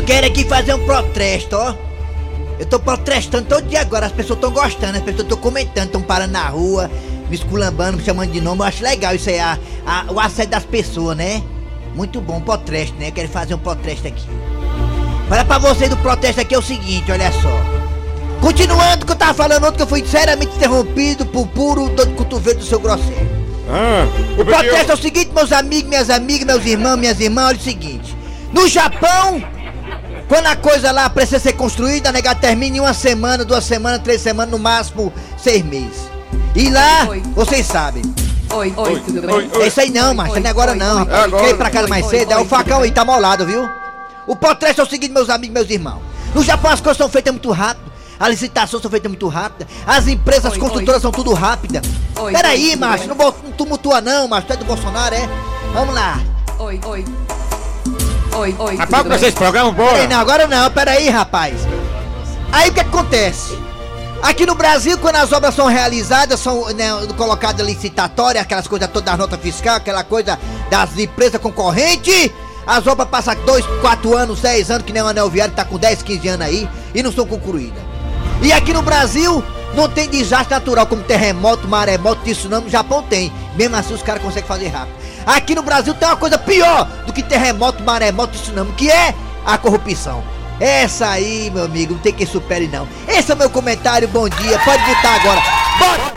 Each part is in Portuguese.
Eu quero aqui fazer um protesto, ó. Eu tô protestando todo dia agora, as pessoas estão gostando, as pessoas estão comentando, estão parando na rua, me esculambando, me chamando de nome. Eu acho legal isso aí, a, a, o assédio das pessoas, né? Muito bom, protesto, né? Eu quero fazer um protesto aqui. Olha pra você do protesto aqui é o seguinte, olha só. Continuando o que eu tava falando ontem, que eu fui seriamente interrompido por puro dor de cotovelo do seu grosseiro. Ah, O protesto é o seguinte, meus amigos, minhas amigas, meus irmãos, minhas irmãs, olha o seguinte. No Japão, quando a coisa lá precisa ser construída, a nega termina em uma semana, duas semanas, três semanas, no máximo seis meses. E lá, Oi. vocês sabem. Oi, oi, tudo bem? oi, É isso aí não, mas Oi, não é agora oi, não, oi, rapaz. agora. Fiquei pra casa Oi, mais oi, cedo, é oi, o facão aí, tá molado, viu? O protesto é o seguinte, meus amigos, meus irmãos. No Japão as coisas são feitas muito rápido. As licitações são feitas muito rápidas. As empresas, as Oi, construtoras oi. são tudo rápidas. Oi, Peraí, oi, macho, não, não tumultua não, macho. Tu é do Bolsonaro, é? Vamos lá. Oi, oi. Oi, oi, Rapaz, pra vocês programam, Peraí, bora. não, agora não, peraí, rapaz. Aí o que acontece? Aqui no Brasil, quando as obras são realizadas, são né, colocadas licitatórias, aquelas coisas todas das notas fiscais, aquela coisa das empresas concorrentes, as obras passam 2, 4 anos, 10 anos, que nem o anel viário tá com 10, 15 anos aí, e não são concluídas. E aqui no Brasil, não tem desastre natural como terremoto, maremoto, tsunami, no Japão tem. Mesmo assim, os caras conseguem fazer rápido. Aqui no Brasil tem uma coisa pior do que terremoto, maremoto, tsunami, que é a corrupção. Essa aí, meu amigo, não tem quem supere não. Esse é o meu comentário, bom dia, pode botar agora. Bora!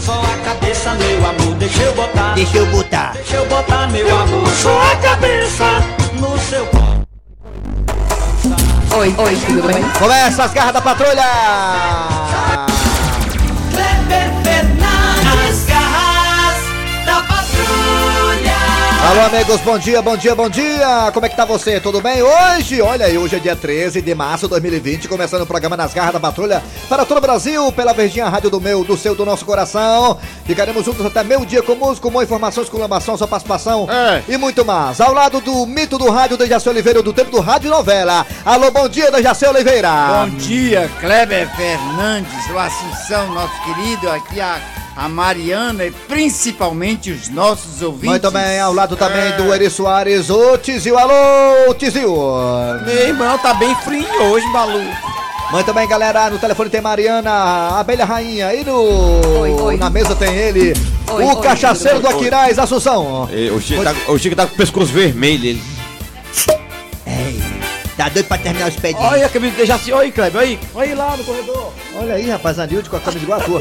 Só a cabeça, meu amor, deixa eu botar. Deixa eu botar. Deixa eu botar, meu amor, só a cabeça no seu. Oi, oi, tudo bem? Começa as garras da patrulha! Alô, amigos, bom dia, bom dia, bom dia! Como é que tá você? Tudo bem? Hoje, olha aí, hoje é dia 13 de março de 2020, começando o programa Nas Garras da Patrulha para todo o Brasil, pela Verdinha Rádio do meu, do seu, do nosso coração. Ficaremos juntos até meio dia com música, com informação, exclamação, sua participação É. e muito mais. Ao lado do mito do rádio, Dejaci Oliveira, do tempo do rádio e novela. Alô, bom dia, Dejaci Oliveira! Bom dia, Kleber Fernandes, o Assunção, nosso querido, aqui a, a Mariana e principalmente os nossos ouvintes. Muito bem, ao lado também do Eri Soares, o Tizil. Alô, Tizil! Meu irmão tá bem frio hoje, Balu. Muito bem, galera. No telefone tem Mariana, a abelha rainha. E no. Oi, oi. Na mesa tem ele, Oi, o oi, cachaceiro do Aquiraz, Assunção. É, O Chico, tá, o Chico tá com o pescoço vermelho. Ele... Ei, tá doido pra terminar o expediente. Olha a camisa de Jaci, oi, Kleber, oi. Olha lá no corredor. Olha aí, rapaz, Anilde com a camisa igual a tua.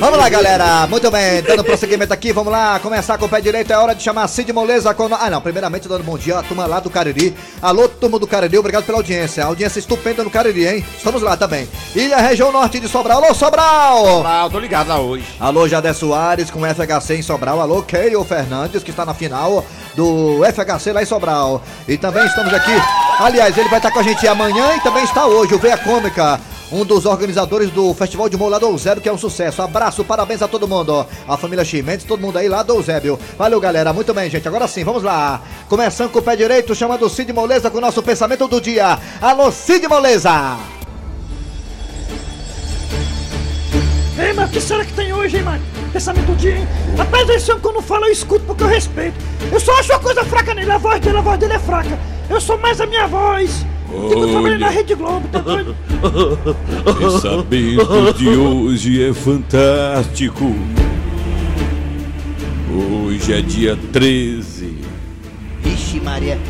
vamos lá, galera. Muito bem, dando prosseguimento aqui, vamos lá. Começar com o pé direito, é hora de chamar Cid Moleza com. Ah, não, primeiramente dando bom dia à turma lá do Cariri. Alô, turma do Cariri, obrigado pela audiência. Audiência estupenda no Cariri, hein? Estamos lá também. Ilha, região norte de Sobral. Alô, Sobral! Eu tô ligado lá hoje. Alô, Jadé Soares com FHC em Sobral. Alô, Keio Fernandes, que está na final do FHC lá em Sobral. E também estamos aqui. Aliás, ele vai estar com a gente amanhã e também está hoje, o Veia Cômica. Um dos organizadores do Festival de Humor lá do que é um sucesso. Abraço, parabéns a todo mundo. A família Chimenez, todo mundo aí lá do Eusébio. Valeu, galera. Muito bem, gente. Agora sim, vamos lá. Começando com o pé direito, chamando Cid Moleza com o nosso pensamento do dia. Alô, Cid Moleza! Ei, mas que será que tem hoje, hein, mano? Pensamento dia, hein? Rapaz, esse homem quando fala eu escuto porque eu respeito. Eu só acho uma coisa fraca nele, a voz dele, a voz dele é fraca. Eu sou mais a minha voz. Tipo, trabalhei na Rede Globo, tá doido? Pensamento de hoje é fantástico. Hoje é dia 13. Ixi, Maria.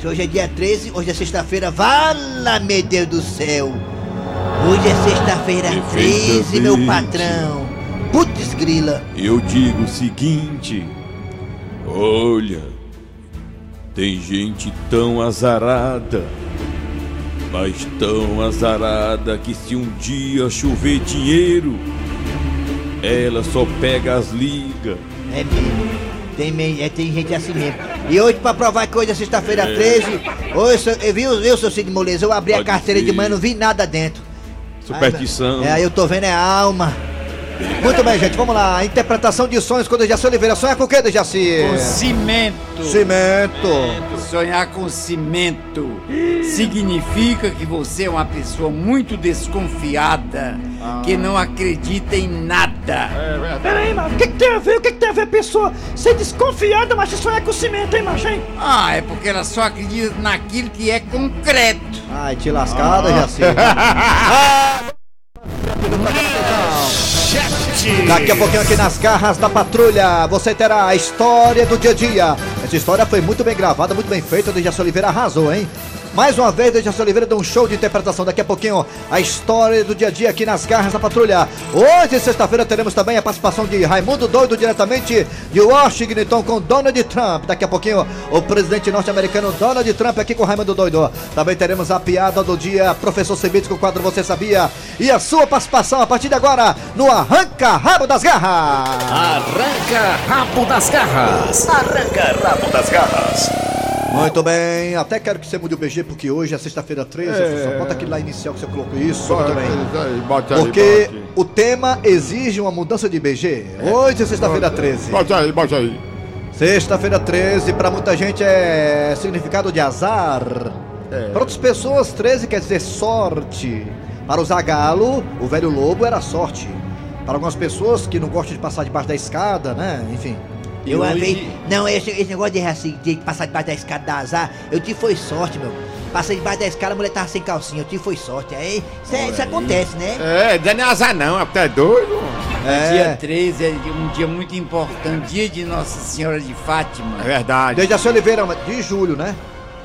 Se hoje é dia 13, hoje é sexta-feira. Vala, meu Deus do céu. Hoje é sexta-feira 13, meu patrão. Putz grila. Eu digo o seguinte: olha, tem gente tão azarada, mas tão azarada que se um dia chover dinheiro, ela só pega as ligas. É mesmo. Tem, é, tem gente assim mesmo. E hoje, pra provar que hoje é sexta-feira 13, hoje, eu vi, viu, seu Cid Moleza? Eu abri a Pode carteira de ser. manhã, não vi nada dentro. Superstição. É, aí eu tô vendo é alma. Muito bem, gente, vamos lá. Interpretação de sonhos com o Dejaci Oliveira. Sonha com o que, Dejaci? Com cimento. Cimento. sonhar com cimento significa que você é uma pessoa muito desconfiada, que não acredita em nada. Peraí, macho, o que, que tem a ver? O que, que tem a ver a pessoa ser desconfiada, mas sonhar com cimento, hein, macho, hein? Ah, é porque ela só acredita naquilo que é concreto. Ai, te lascada, já sei. Daqui a pouquinho aqui nas garras da patrulha, você terá a história do dia a dia. Essa história foi muito bem gravada, muito bem feita, o Dejaci Oliveira arrasou, hein? Mais uma vez, Dejaci Oliveira deu um show de interpretação. Daqui a pouquinho, a história do dia a dia aqui nas garras da patrulha. Hoje, sexta-feira, teremos também a participação de Raimundo Doido, diretamente de Washington, com Donald Trump. Daqui a pouquinho, o presidente norte-americano Donald Trump aqui com Raimundo Doido. Também teremos a piada do dia, professor Cebite, com o quadro Você Sabia. E a sua participação a partir de agora no Arranca Rabo das Garras. Arranca rabo das garras. Arranca rabo das garras. Muito bem, até quero que você mude o BG, porque hoje é sexta-feira 13. É. Só bota aquele lá inicial que você colocou isso. Muito bem. Bota aí, Porque bota o tema exige uma mudança de BG. Hoje é sexta-feira 13. Bota aí, bota aí. Sexta-feira 13, pra muita gente é significado de azar. Para outras pessoas, 13 quer dizer sorte. Para o Zagalo, o velho lobo era sorte. Para algumas pessoas que não gostam de passar debaixo da escada, né? Enfim. Eu hoje- vez. Não, esse, esse negócio de, assim, de passar debaixo da escada da azar, eu tive foi sorte, meu. Passei debaixo da escada, a mulher tava sem calcinha, eu tive foi sorte. Aí, isso, é- isso acontece, né? É, não é azar não, é porque é doido. Dia 13 é um dia muito importante, dia de Nossa Senhora de Fátima. É verdade. Dejaci Oliveira, de julho, né?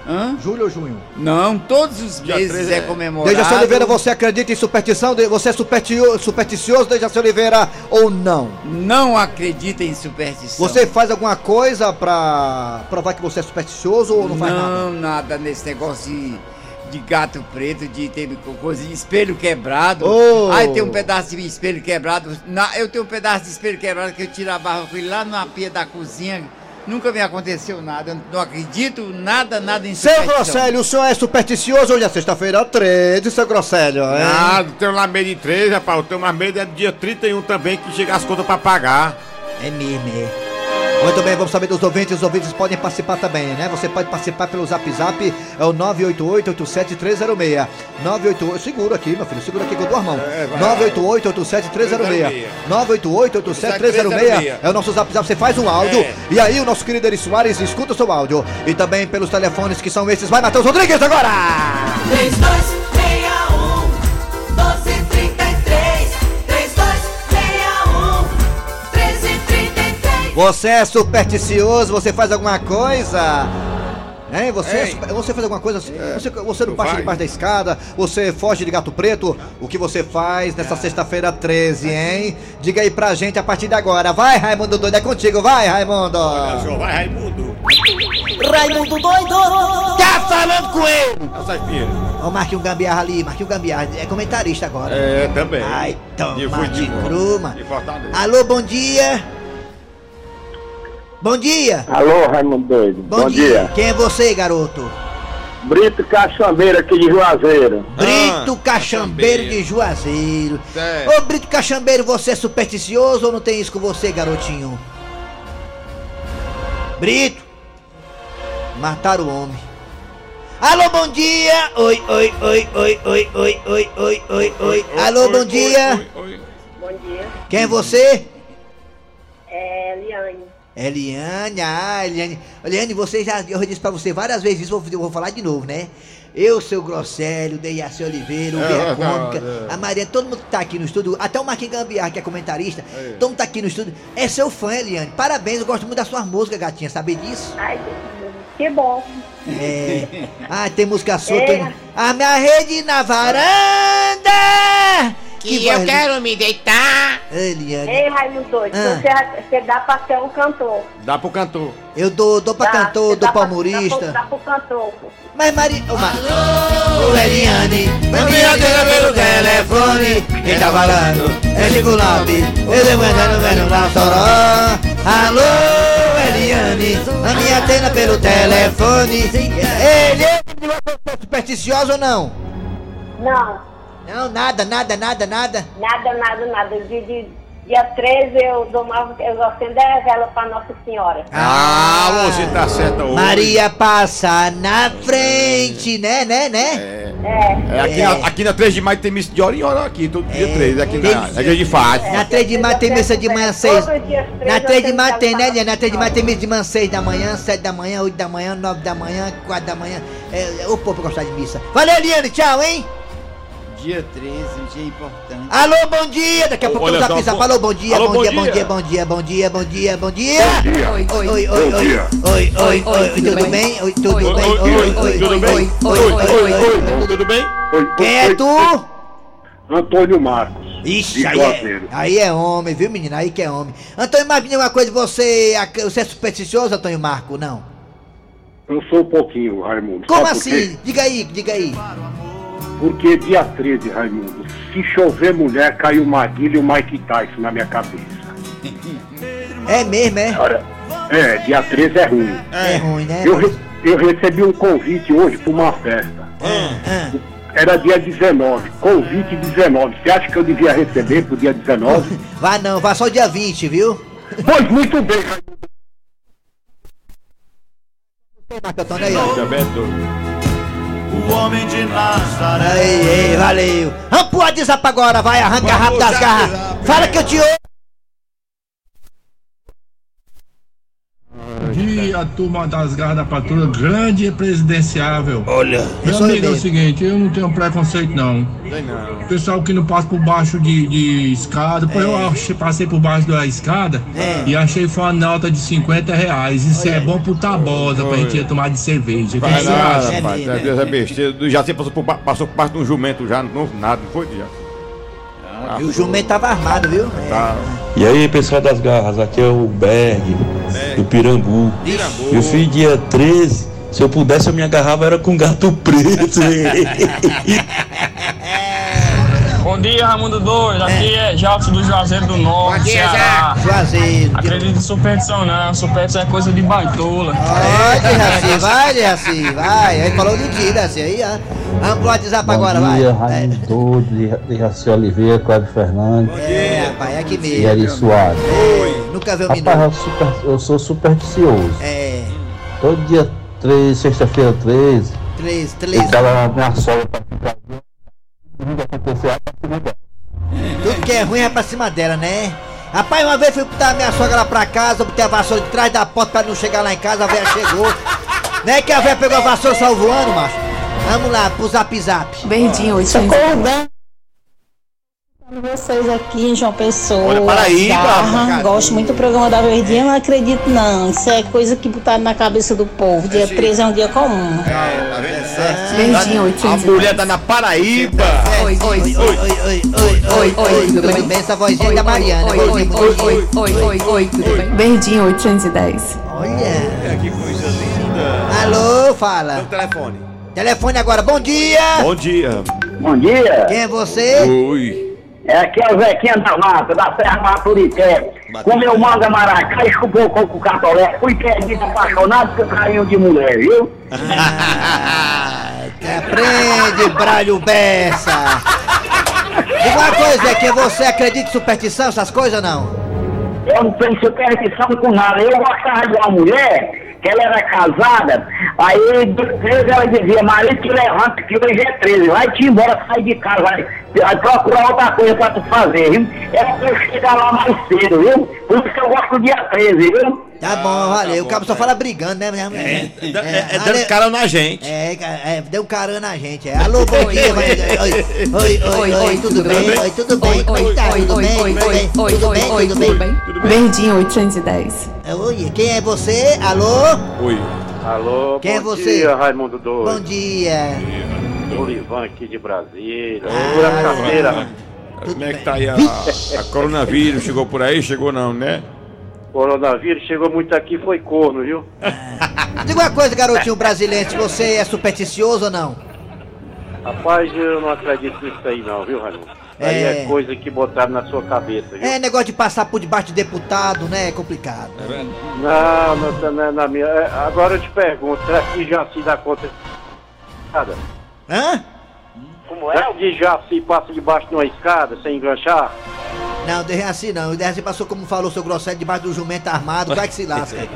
Hã? Julho ou junho? Não, todos os Dia meses 13 é é- comemorado. Dejaci Oliveira, você acredita em superstição? Você é supertio- supersticioso, Dejaci Oliveira, ou não? Não acredita em superstição. Você faz alguma coisa pra provar que você é supersticioso ou não faz nada? Não, nada nesse negócio de, de gato preto, de ter coisa de espelho quebrado. Oh. Aí tem um pedaço de espelho quebrado. Na, eu tenho um pedaço de espelho quebrado que eu tiro a barra fui lá na pia da cozinha. Nunca me aconteceu nada. Eu não acredito nada, nada em Seu. Grosselio, o senhor é supersticioso? Hoje é sexta-feira 13, seu Grosselio, hein? Ah, não tenho lá medo de 13, rapaz. Eu tenho mais medo é do dia 31 também, que chega as contas pra pagar. É mesmo, é. Muito bem, vamos saber dos ouvintes. Os ouvintes podem participar também, né? Você pode participar pelo zap zap, é o 988-87306. 988, segura aqui, meu filho, segura aqui dou a mão. 988-87306. 988-87306 é o nosso zap zap. Você faz um áudio É. e aí o nosso querido Eri Soares escuta o seu áudio. E também pelos telefones que são esses. Vai, Matheus Rodrigues, agora! 3261 Você é supersticioso? Você faz alguma coisa? Hein? Você, é Ei. você faz alguma coisa? Você, você não passa vai? debaixo da escada? Você foge de gato preto? O que você faz nessa sexta-feira 13, hein? Diga aí pra gente a partir de agora. Vai, Raimundo Doido, é contigo. Vai, Raimundo! Vai, Raimundo. Raimundo doido! Tá falando com ele! Essa espinha. Ó, o Marquinhos Gambiarra ali, Marquinhos Gambiarra, é comentarista agora. É, também. Ai, toma De de cruma. De. Alô, bom dia! Bom dia! Alô, Raimundo Doido. Bom, dia. Quem é você, garoto? Brito Caçambeiro aqui de Juazeiro. Brito Ah, Caxambeiro Caxambeiro. de Juazeiro. Certo. Ô, Brito Caxambeiro, você é supersticioso ou não tem isso com você, garotinho? Brito! Mataram o homem. Alô, bom dia! Oi, oi, oi, oi, oi, oi, oi, oi, oi, oi. Alô, bom dia! oi, oi. Bom dia, Quem é você? É Liane. Eliane, ah, Eliane. Eliane, você já, eu disse pra você várias vezes isso, vou, eu vou falar de novo, né? Eu, seu Grosselio, Dejaci Oliveira, o É, Guerra é, Cômica, é. a Maria, todo mundo que tá aqui no estúdio, até o Marquinhos Gambiarra, que é comentarista, todo mundo tá aqui no estúdio, é seu fã, Eliane. Parabéns, eu gosto muito das suas músicas, gatinha, sabe disso? Ai, que bom. É. Ah, tem música sua, É. tem. A minha rede na varanda! Que voz eu quero me deitar. Eliane, Ei, Raimundo Doido, Ah. você, você dá pra ser um cantor. Dá pro cantor. eu dou, dou pra Dá, cantor, dou dá pra Dá, humorista. pro- dá pro cantor. Mas Maria. Ô, Mar... Ô, Eliane, na minha tela pelo telefone. Quem tá falando é Chico Lopes. Eu tô mandando vendo lá soró. Alô, Eliane, na minha tela pelo telefone. Eliane, você é supersticiosa ou não? Não, Não, nada, nada, nada, nada. nada, nada, nada. De, de, Dia 13 eu dou uma, eu acendo a vela pra Nossa Senhora. Ah, você tá certa hoje. Maria passa na frente, né, né, né? É. É, aqui, É. Na, aqui na 3 de maio tem missa de hora em hora aqui, todo dia É. 3, aqui na, na igreja de Fátima. Na 3 de maio tem missa de manhã 6. Todos os dias três Na eu 3 de maio tem, né? Na 3 de maio tem missa de manhã 6 da manhã, 7 da manhã, 8 da manhã, 9 da manhã, 4 da manhã. É, é, o povo gostar de missa. Valeu, Liane, tchau, hein? Dia 13, um dia importante. Alô, bom dia! Daqui a pouco Olha eu já bom- Falou, bom dia, Alô, bom, bom dia, bom dia. bom dia, bom dia, bom dia, bom dia! Oi, oi. Oi, oi, oi, oi, oi, oi, oi, tudo bem? Oi, tudo Oi, bem? oi, Oi, oi, oi, tudo oi, bem? oi, Oi, oi, oi, oi, oi. oi. Tudo bem? Quem é tu? Antônio Marcos. Ixi, aí é, aí é homem, viu, menina? Aí que é homem. Antônio diga uma coisa, você, você é supersticioso, Antônio Marco? Não. Eu sou um pouquinho, Raimundo. Como assim? Diga aí, diga aí. Porque dia 13, Raimundo, se chover mulher, cai o Maguila e o Mike Tyson na minha cabeça. É mesmo, é? É, dia 13 é ruim. É ruim, né? Eu, re- eu recebi um convite hoje para uma festa. Ah, Era dia 19, convite 19. Você acha que eu devia receber pro dia 19? Vá não, vá só dia 20, viu? pois muito bem, Raimundo. Tem Marco Antônio aí, ó. Também é doido. O homem de Nazaré. Ei, ei, valeu. Vamos pro WhatsApp agora, vai, arranca rápido das garras. Fala que eu te ouço. Dia, turma das garras da patrulha, grande e presidenciável. Olha, Meu isso amigo, é o seguinte, eu não tenho preconceito não. Tem não. Pessoal que não passa por baixo de, de escada, pô, eu passei por baixo da escada É. e achei foi uma nota de 50 reais. Isso é bom pro Tabosa pra gente ir tomar de cerveja. Vai lá, acha? rapaz. É, Deus é besteira. Já você passou por, passou por parte de um jumento já, não nada, não foi, já? E o jumento tava armado, viu? É. Tá. E aí, pessoal das garras, aqui é o Berg, do Pirambu. Pirambu. Eu fiz dia 13, se eu pudesse eu me agarrava era com gato preto. Bom dia, Raimundo Doido. Aqui é Jalto do Juazeiro do Norte, Bom dia, Ceará. Juazeiro. Acredito em superstição, não. Superstição é coisa de baitola. Vai, Jaci, vai, Jaci, vai. Ele falou de ti, Jaci, aí, ó. Vamos pro WhatsApp agora, vai. dia, É, Raimundo Doido, de, de Jaci Oliveira, Cláudio Fernandes é, rapaz, é aqui e mesmo. Ari Soares. Ei, nunca viu um Rapaz, eu, super- eu sou supersticioso. É, Todo dia 13, sexta-feira 13, três, eu três. tava na minha sogra pra ficar vendo. Tudo aconteceu pra cima dela. Tudo que é ruim é pra cima dela, né? Rapaz, uma vez fui botar minha sogra lá pra casa, eu botei a vassoura de trás da porta pra não chegar lá em casa, a velha chegou. Não é que a velha pegou a vassoura e saiu voando, macho? Vamos lá, pro zap zap. Verdinho, 800. Acordando vocês aqui em João Pessoa. Olha, Paraíba, Garra. Gosto muito do programa da Verdinha, não acredito não. Isso é coisa que botaram na cabeça do povo. Dia 13 é um dia comum. É, tá vendo? É. Verdinho, A 800. mulher tá na Paraíba. Oi, oi, Oi, oi, oi, oi, oi, oi, oi, tudo bem? Essa vozinha é da Mariana. Oi, oi, oi, oi, oi, oi, oi, tudo bem? Verdinho, 810. Olha. É, que coisa linda. Alô, fala. telefone. Telefone agora, bom dia. Bom dia. Bom dia. Quem é você? Oi. É aqui é o Zequinha da Mata, da Serra Maturité. Comeu manga maracá, escupou coco catolé. Fui perdido, apaixonado por carinho de mulher, viu? Aprende, Bralho Bessa. Diga uma coisa, é que você acredita em superstição, essas coisas não? Eu não tenho superstição com nada. Eu gostava de uma mulher, que ela era casada, aí de 13 ela dizia, marido que levanta, que hoje é 13, vai-te embora, sai de casa, vai, vai procurar outra coisa pra tu fazer, viu? É pra eu chegar lá mais cedo, viu? Por isso que eu gosto do dia 13, viu? Tá bom, valeu. o cabo só fala brigando, né? É, É, é, é valeu. dando cara na gente. É, cara, é, deu carão na gente. É. Alô, bom dia, vai. Oi, oi, oi, oi, tudo bem? Oi, tudo bem? Como é que tá? Oi, Tudo bem? oi, Tudo bem? oi, Tudo bem? oi, Tudo tudo bem? bem? Verdinho, 810. Oi, quem é você? Alô? Oi. Alô, Quem é bom você? dia, Raimundo Bom Doido. dia. Olivan aqui de Brasília. Ah, Pura Como é que tá aí a, a coronavírus? Chegou por aí? Chegou não, né? Coronavírus chegou muito aqui, foi corno, viu? Diga uma coisa, garotinho brasileiro, se você é supersticioso ou não? Rapaz, eu não acredito nisso aí não, viu, Raimundo? Aí É. é coisa que botaram na sua cabeça, viu? É negócio de passar por debaixo de deputado, né? É complicado. Não, não tá na, na minha. é, Agora eu te pergunto, será que já se dá conta? Nada. Hã? Como é? Já se passa debaixo de uma escada sem enganchar? Não, o assim não. O assim passou como falou seu grosseiro debaixo do jumento armado, vai que se lasca.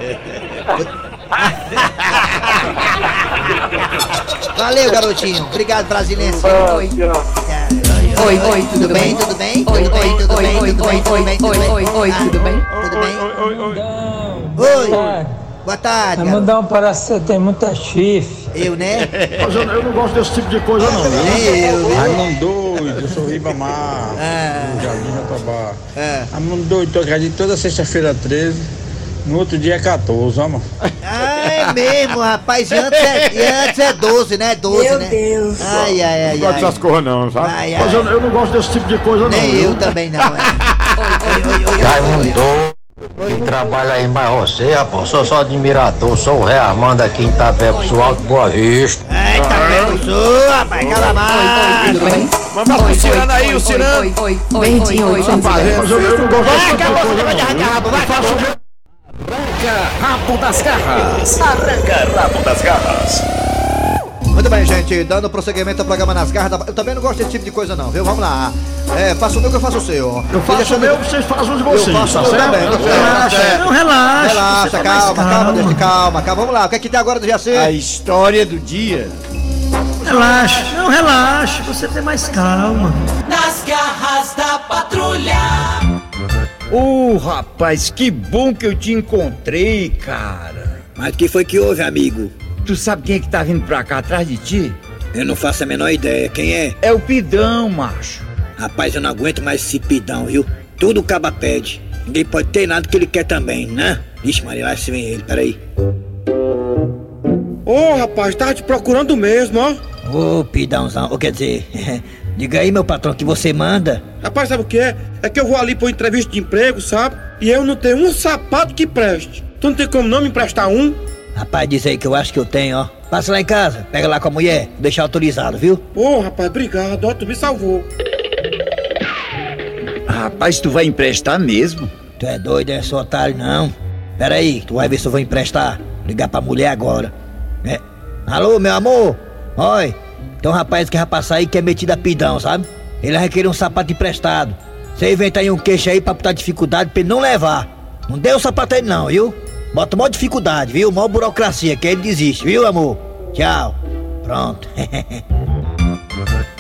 Valeu, garotinho. Obrigado, brasileiro. Oi. Oi, oi, tudo bem? Tudo bem? Oi, Tudo bem? oi, Tudo oi, bem? oi, Tudo oi, bem? Tudo oi, bem? Tudo oi, bem? oi, oi, tudo bem? Tudo bem? Oi, oi, oi. Oi. Boa tarde. Ramundão, parece que você tem muita chifre. Eu, né? Mas eu, eu não gosto desse tipo de coisa, não. viu? Nem eu, viu? Raimundo doido, eu sou Ribamar, Ah. do Jardim Jatobá. É. Raimundo doido, tô acreditando toda sexta-feira 13, no outro dia é 14, ó, mano. Ah, é mesmo, rapaz. E antes é, e antes é 12, né? 12, Meu né? Deus. Ai, ai, ai, Não gosto ai. dessas coisas não, sabe? Ai, Mas eu, ai. eu não gosto desse tipo de coisa, não. Nem viu? eu também não. é. Raimundo, quem trabalha aí mais você, rapaz, sou só admirador, sou o rei Armando aqui em Itapé, pro Alto Boa Vista. Tá vendo isso, rapaz? Cala a Oi, tudo bem? Vamos pro Cirano aí, o Cirano. Oi, oi, oi, Verdinho, oi, oi, 810. Mas eu, eu não gosto desse de Acabou, você vai arrancar rabo, vai, acabou. Arranca rabo das garras. Arranca rabo das garras. Muito bem, gente, dando prosseguimento ao programa nas garras. da- Eu também não gosto desse tipo de coisa, não, viu? Vamos lá. É, faça o meu que eu faço o seu. Eu faço o meu, vocês fazem o de vocês, Eu faço tá o também, tá certo, Relaxa, tá certo. não, relaxa. Relaxa, tá calma, mais calma, deixa, calma, calma. Vamos lá, o que é que tem agora do Jaci? A história do dia. Relaxa, não, relaxa, você tem mais calma. Nas garras da patrulha. Ô, rapaz, que bom que eu te encontrei, cara. Mas o que foi que houve, amigo? Tu sabe quem é que tá vindo pra cá atrás de ti? Eu não faço a menor ideia. Quem é? É o Pidão, macho. Rapaz, eu não aguento mais esse pidão, viu? Tudo o caba pede. Ninguém pode ter nada que ele quer também, né? Ixi, Maria, lá se vem ele, peraí. Ô, rapaz, tava te procurando mesmo, ó. Ô, pidãozão, ou quer dizer, diga aí, meu patrão, que você manda. Rapaz, sabe o que é? É que eu vou ali pra uma entrevista de emprego, sabe? E eu não tenho um sapato que preste. Tu não tem como não me emprestar um? Rapaz, diz aí que eu acho que eu tenho, ó. Passa lá em casa, pega lá com a mulher, deixar autorizado, viu? Ô, rapaz, obrigado, ó, tu me salvou. Rapaz, tu vai emprestar mesmo? Tu é doido, é só otário, não. Pera aí, tu vai ver se eu vou emprestar. Ligar pra mulher agora. É. Alô, meu amor? Oi, tem um rapaz que vai passar aí que é metido a pidão, sabe? Ele vai querer um sapato emprestado. Você inventa aí um queixo aí pra botar dificuldade pra ele não levar. Não dê o sapato a ele não, viu? Bota maior dificuldade, viu? Maior burocracia, que ele desiste, viu, amor? Tchau. Pronto.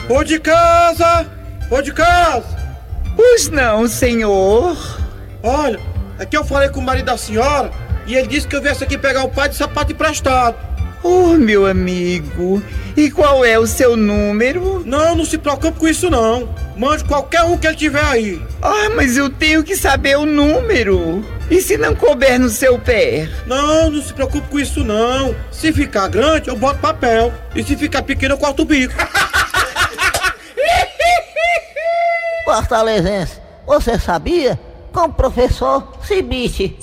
Ô de casa! Ô de casa! Pois não, senhor. Olha, é que eu falei com o marido da senhora e ele disse que eu viesse aqui pegar o pai de sapato emprestado. Oh, meu amigo. E qual é o seu número? Não, não se preocupe com isso não. Mande qualquer um que ele tiver aí. Ah, mas eu tenho que saber o número. E se não couber no seu pé? Não, não se preocupe com isso não. Se ficar grande, eu boto papel. E se ficar pequeno, eu corto o bico. Fortalezense, você sabia? Com o professor Cibite.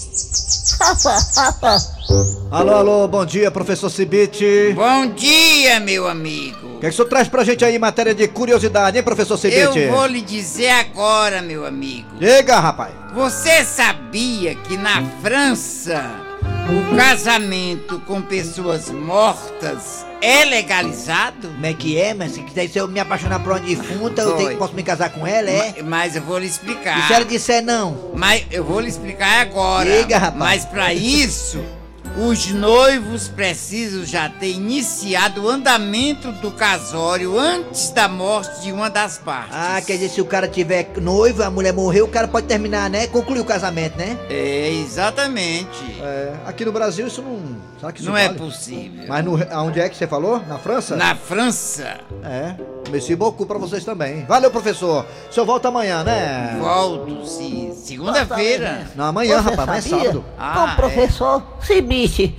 Alô, alô, bom dia, professor Cibite. Bom dia, meu amigo. O que, é que o senhor traz pra gente aí em matéria de curiosidade, hein, professor Cibite? Eu vou lhe dizer agora, meu amigo. Diga, rapaz. Você sabia que na França o casamento com pessoas mortas é legalizado? Como é que é, mas se quiser se eu me apaixonar por uma defunta, eu tenho, posso me casar com ela, é? Ma- Mas eu vou lhe explicar. E se ela disser não? Mas eu vou lhe explicar agora. Diga, rapaz. Mas pra isso, os noivos precisam já ter iniciado o andamento do casório antes da morte de uma das partes. Ah, quer dizer, se o cara tiver noivo, a mulher morreu, o cara pode terminar, né? Concluir o casamento, né? É, exatamente. É, aqui no Brasil isso não. Será que isso Não é vale? possível. Mas no, aonde é que você falou? Na França? Na França. É. Merci beaucoup pra vocês também. Valeu, professor. O senhor volta amanhã, né? Volto, sim. Segunda-feira. Não, amanhã, Você rapaz, amanhã é sabia? sábado. Com Ah, o professor Cibite.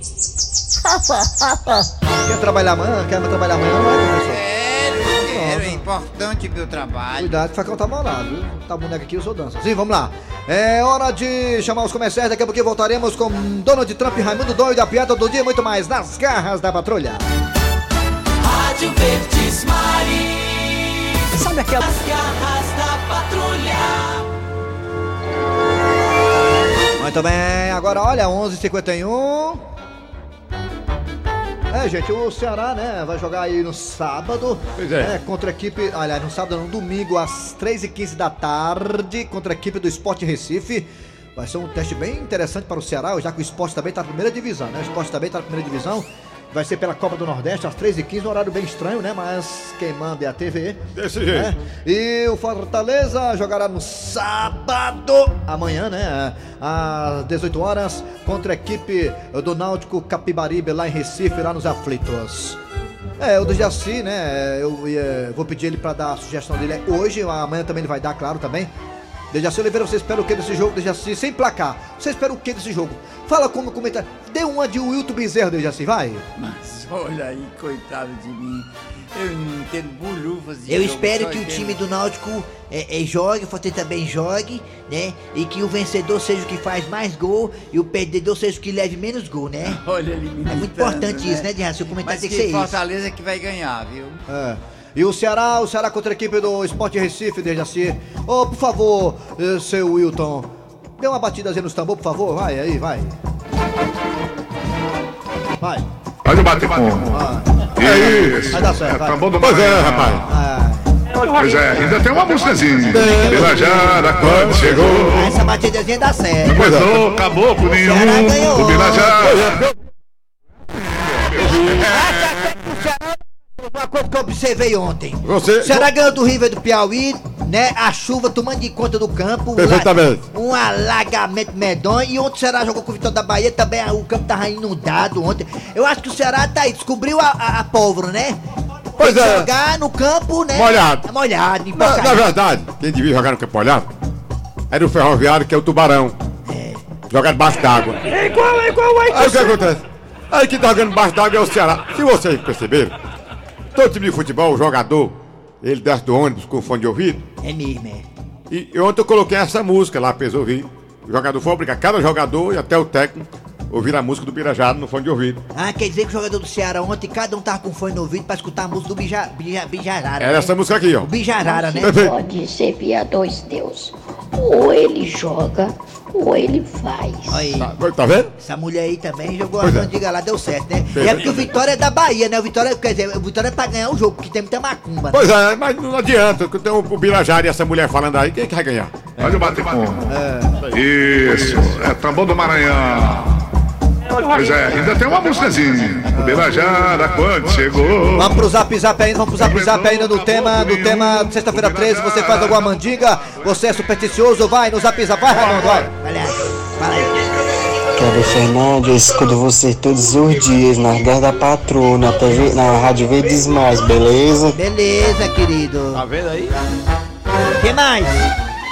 Quer trabalhar amanhã? Quer trabalhar amanhã? Não vai, professor. Quero, quero. É importante o meu trabalho. Cuidado vai cantar malado, viu? Tá boneco aqui, eu sou dança. Sim, vamos lá. É hora de chamar os comerciais. Daqui a pouquinho voltaremos com Donald Trump, Raimundo Doido, a piada do dia e muito mais nas garras da patrulha. Rádio Verdes Mari. Sabe aquela. As garras da patrulha. Muito bem, agora olha, 11h51. É, gente, o Ceará, né, vai jogar aí no sábado. Pois é. contra a equipe. Aliás, no sábado, no domingo, às 3h15 da tarde, contra a equipe do Sport Recife. Vai ser um teste bem interessante para o Ceará, já que o esporte também está na primeira divisão, né? O esporte também está na primeira divisão. Vai ser pela Copa do Nordeste, às 3h15, um horário bem estranho, né? Mas quem manda é a TV. Desse jeito. né? E o Fortaleza jogará no sábado, amanhã, né? Às 18 horas, contra a equipe do Náutico Capibaribe, lá em Recife, lá nos Aflitos. É, o do Jaci, né? Eu ia- vou pedir ele pra dar a sugestão dele hoje, amanhã também ele vai dar, claro, também. Dejaci Oliveira, você espera o que desse jogo, Dejaci? Sem placar. Você espera o que desse jogo? Fala como comentário. Dê uma de Wilton Bezerra, Dejaci, vai. Mas olha aí, coitado de mim. Eu não entendo bolhufas de Eu jogo, espero que o entendo- time do Náutico é, é, jogue, o Fortaleza também jogue, né? E que o vencedor seja o que faz mais gol e o perdedor seja o que leve menos gol, né? Olha ele me É muito importante isso, né, Dejaci? O comentário Mas tem que que ser isso. Fortaleza que vai ganhar, viu? É. E o Ceará, o Ceará contra a equipe do Sport Recife, Dejaci. Ô, por favor, eh, seu Wilton, dê uma batidazinha nos tambor, por favor. Vai, aí, vai. Vai. Pode bater com. É Isso. Vai dar certo, É vai. tambor do Pois é, rapaz. Pois é, ainda tem uma músicazinha. Pela Jara, quando chegou. Essa batidazinha dá certo. Começou, caboclo nenhum. O Bilajara. Que eu observei ontem. Você- O Ceará ganhou do River do Piauí, né? A chuva tomando de conta do campo. Perfeitamente. Um, um alagamento medonho. E ontem o Ceará jogou com o Vitória da Bahia também. O campo tava inundado ontem. Eu acho que o Ceará tá aí, descobriu a, a, a pólvora, né? Pois Tem que é. jogar no campo, né? Molhado. Molhado, em Na, na verdade, quem devia jogar no campo olhado era o ferroviário, que é o tubarão. Jogar debaixo d'água. É igual, é igual aí. Aí o que acontece? Aí quem tá jogando debaixo d'água é o Ceará. Se vocês perceberam, todo time de futebol, o jogador, ele desce do ônibus com fone de ouvido. É mesmo, é. E ontem eu coloquei essa música lá pra eles ouvirem. O jogador foi obrigar cada jogador e até o técnico ouvir a música do Pirajado no fone de ouvido. Ah, quer dizer que o jogador do Ceará ontem, cada um tava com fone no ouvido pra escutar a música do Bija, Bija, Bijarara. Era né? essa música aqui, ó. O Bijarara, né? Pode servir a dois Deus. Ou ele joga, ou ele faz. Aí. Tá, tá vendo? Essa mulher aí também jogou Pois a é. candiga lá, deu certo, né? E é porque o. Vitória é da Bahia, né? O Vitória, quer dizer, o Vitória é pra ganhar o jogo, porque tem muita macumba. né? Pois é, mas não adianta. que Tem o, o Birajara e essa mulher falando aí, quem que vai ganhar? Pode bater com. Isso. É tambor do Maranhão. Pois é, ainda tem uma músicazinha. O Bilajara, quando chegou. Vamos pro zap zap ainda, vamos pro zap zap ainda do tema, do tema sexta-feira 13, você faz alguma mandiga, você é supersticioso, vai no zap zap, vai Raimundo, vai. Fala aí. Kevin Fernandes, escuto você todos os dias nas 10 da patroa, na, TV, na Rádio Verdes Mais, beleza? Beleza, querido. Tá vendo aí? que mais?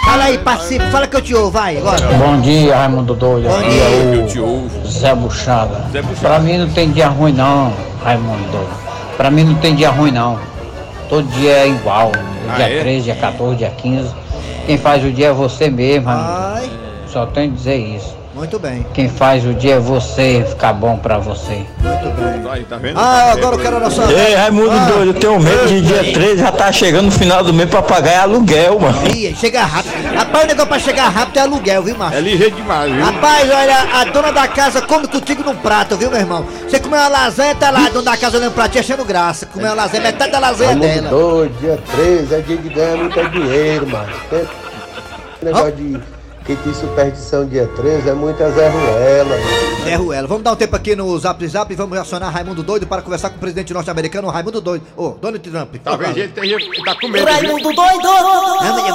Fala aí, participa, fala que eu te ouvo, vai, agora. Bom dia, Raimundo Doido. Bom Aqui dia. é o Zé Buchaga. Zé Buchaga. Pra mim não tem dia ruim não, Raimundo Doido. Pra mim não tem dia ruim não. Todo dia é igual. Ah, dia é? 13, dia 14, dia 15. Quem faz o dia é você mesmo, Raimundo. Ai, Só tenho que dizer isso. Muito bem. Quem faz o dia é você, ficar bom pra você. Muito bem. Aí, tá vendo? Ah, agora eu quero a nossa. Ei, Raimundo Ah, doido, eu tenho medo de dia 13 já tá chegando no final do mês pra pagar aluguel, mano. Ih, chega rápido. Rapaz, o negócio pra chegar rápido é aluguel, viu, macho? É ligeiro demais, viu? Rapaz, olha, a dona da casa come contigo num prato, viu, meu irmão? Você comeu uma lasanha, tá lá, a dona da casa olhando pra ti achando graça. Comeu uma lasanha, metade da lasanha é dela. doido, dia 13 é dia de ganhar muito dinheiro, mano. Tem negócio de que tem superstição dia 13 é muita Zé Ruela, mano. Zé Ruela. Vamos dar um tempo aqui no Zap Zap e vamos acionar Raimundo Doido para conversar com o presidente norte-americano, Raimundo Doido. Ô, Donald Trump. Talvez ele tenha, tá com medo. viu? doido!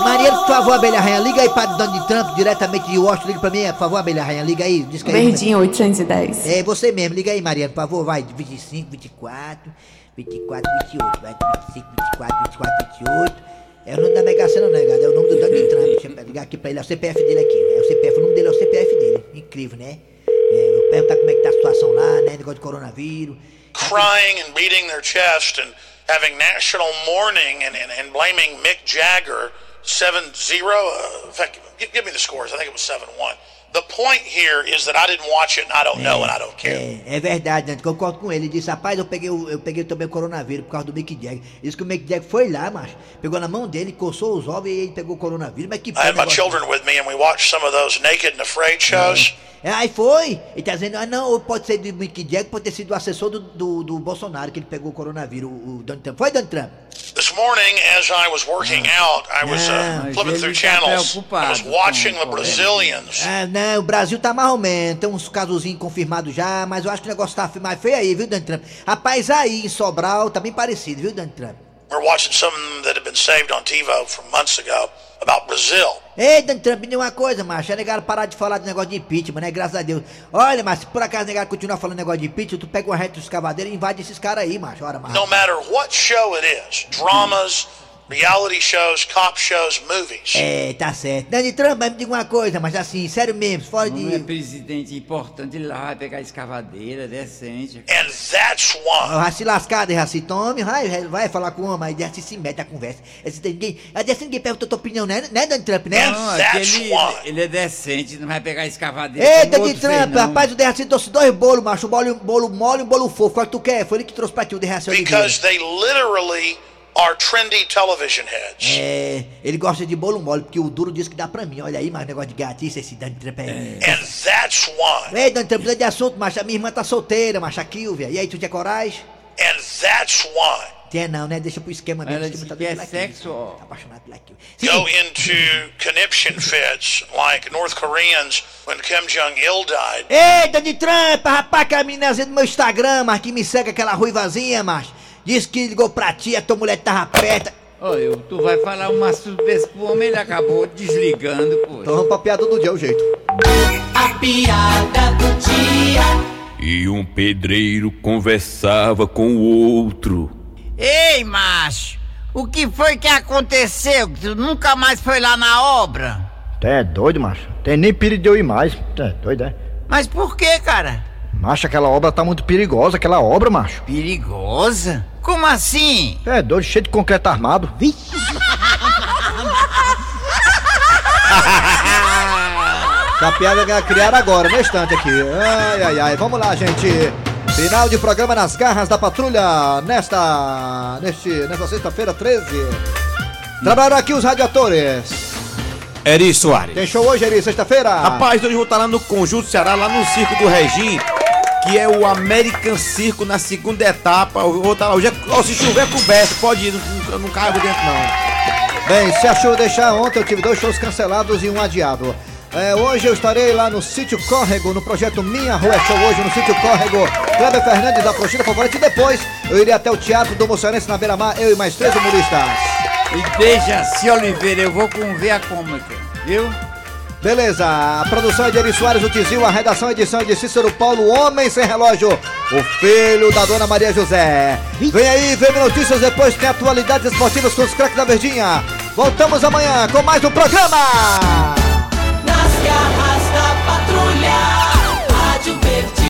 Mariano, por favor, Abelha Rainha, liga aí para Donald Trump, diretamente de Washington, liga pra mim, por favor, Abelha Rainha, liga aí, diz que aí. Verdinho 810. É você mesmo, liga aí, Mariano, por favor, vai, 25, 24, 24, 28, vai, 25, 24, 24, 28. É o nome da Mega Sena, não, galera? É o nome do Donald Trump. Deixa eu ligar aqui pra ele, é o CPF dele aqui. É o CPF, o nome dele é o CPF dele. Incrível, né? É, eu perguntar como é que tá a situação lá, né? Negócio de coronavírus. crying and beating their chest and having national mourning and, and, and blaming Mick Jagger 7 0. Uh, in fact, give, me the scores. I think it was 7 1. The point here is that I didn't watch it and I don't know and I don't care. É, é verdade, né? Concordo com ele. Ele disse, rapaz, eu peguei, eu peguei também o coronavírus por causa do Mick Jagger. Disse que o Mick Jagger foi lá, macho. Pegou na mão dele, coçou os ovos e ele pegou o coronavírus. Mas que I had my children with me and we watched some of those naked and afraid shows. Aí foi, ele tá dizendo, ah não, pode ser do Mick Jagger, pode ter sido o assessor do, do, do Bolsonaro, que ele pegou o coronavírus, o, o Donald Trump. Foi, Donald Trump? This morning, as I was working out, I was uh, Não, flipping through tá channels. I was watching the Brazilians. Ah, não, o Brasil tá mais ou menos, tem uns casozinhos confirmados já, mas eu acho que o negócio tá mais feio aí, viu, Donald Trump? Rapaz, aí em Sobral tá bem parecido, viu, Donald Trump? We're watching something that had been saved on TiVo from months ago about Brazil. Ei, Donald Trump, me diga uma coisa, macho. É negado parar de falar de negócio de impeachment, né? Graças a Deus. Olha, mas se por acaso negado continuar falando negócio de impeachment, tu pega uma reta dos escavadeira e invade esses caras aí, macho. Ora, macho. No matter what show it is, dramas, reality shows, cop shows, movies. É, tá certo. Donald Trump, mas me diga uma coisa, mas assim, sério mesmo, fora Não de. é presidente importante ele lá, vai pegar a escavadeira, decente. And that's why. Vai se lascar, Derraci, tome, vai, vai, falar com o homem, aí Derraci se mete a conversa. Esse, ninguém, a Derraci ninguém perguntou a tua opinião, né, né, Donald Trump, né? Não, é que ele, ele é decente, não vai pegar a escavadeira. Ei, Donald fez, Trump, não. rapaz, o Derraci trouxe dois bolos, macho, um bolo, um bolo mole e um bolo fofo. Qual que tu quer? Foi ele que trouxe pra ti o Oliveira. Because they literally are trendy television heads. É, ele gosta de bolo mole, porque o duro diz que dá pra mim. Olha aí, mas negócio de gatice, esse Donald Trump aí. And that's why. Ei, Donald Trump, de assunto, macho. A minha irmã tá solteira, macho, a Kilvia. E aí, tu tinha coragem? And that's why. Tem não, né? Deixa pro esquema mesmo. Ela esquema tá que é sexo, ó. Tá apaixonado pela Kilvia. Go into conniption fits like North Koreans when Kim Jong Il died. Ei, Donald Trump, rapaz, que a meninazinha do meu Instagram, mas que me segue aquela ruivazinha, macho. Disse que ligou pra ti, a tua mulher tava perto. Olha, tu vai falar uma surpresa pro homem, ele acabou desligando, pô. Então vamos pra piada do dia, o jeito. A piada do dia. E um pedreiro conversava com o outro. Ei, macho, o que foi que aconteceu? Que tu nunca mais foi lá na obra? Tu é doido, macho? Tem nem perigo de eu ir mais. Tu é doido, é? Mas por que, cara? Macho, aquela obra tá muito perigosa, aquela obra, macho. Perigosa? Como assim? É doido, cheio de concreto armado. Vixe. Essa piada criaram agora, no instante aqui. Ai, ai, ai. Vamos lá, gente. Final de programa nas garras da patrulha nesta. Neste, nesta sexta-feira 13. Trabalharam aqui os radiadores. Eri Soares. Tem show hoje, Eri, sexta-feira? Rapaz, hoje eu vou estar lá no Conjunto Ceará, lá no Circo do Regim, que é o American Circo na segunda etapa. Vou estar lá. Hoje é, se chover, coberto, pode ir, não, não caibo dentro não. Bem, se achou deixar ontem, eu tive dois shows cancelados e um adiado. É, hoje eu estarei lá no Sítio Córrego, no projeto Minha Rua é Show hoje no Sítio Córrego. Kleber Fernandes da Proxida Favorita e depois eu irei até o Teatro do Moçarense na Beira Mar, eu e mais três humoristas. E Dejaci Oliveira, eu vou com ver a cômica, viu? Beleza, a produção é de Eri Soares, o Tizil, a redação e edição é de Cícero Paulo, Homem Sem Relógio, o filho da dona Maria José. Vem aí, vem notícias, depois tem atualidades esportivas com os craques da Verdinha. Voltamos amanhã com mais um programa.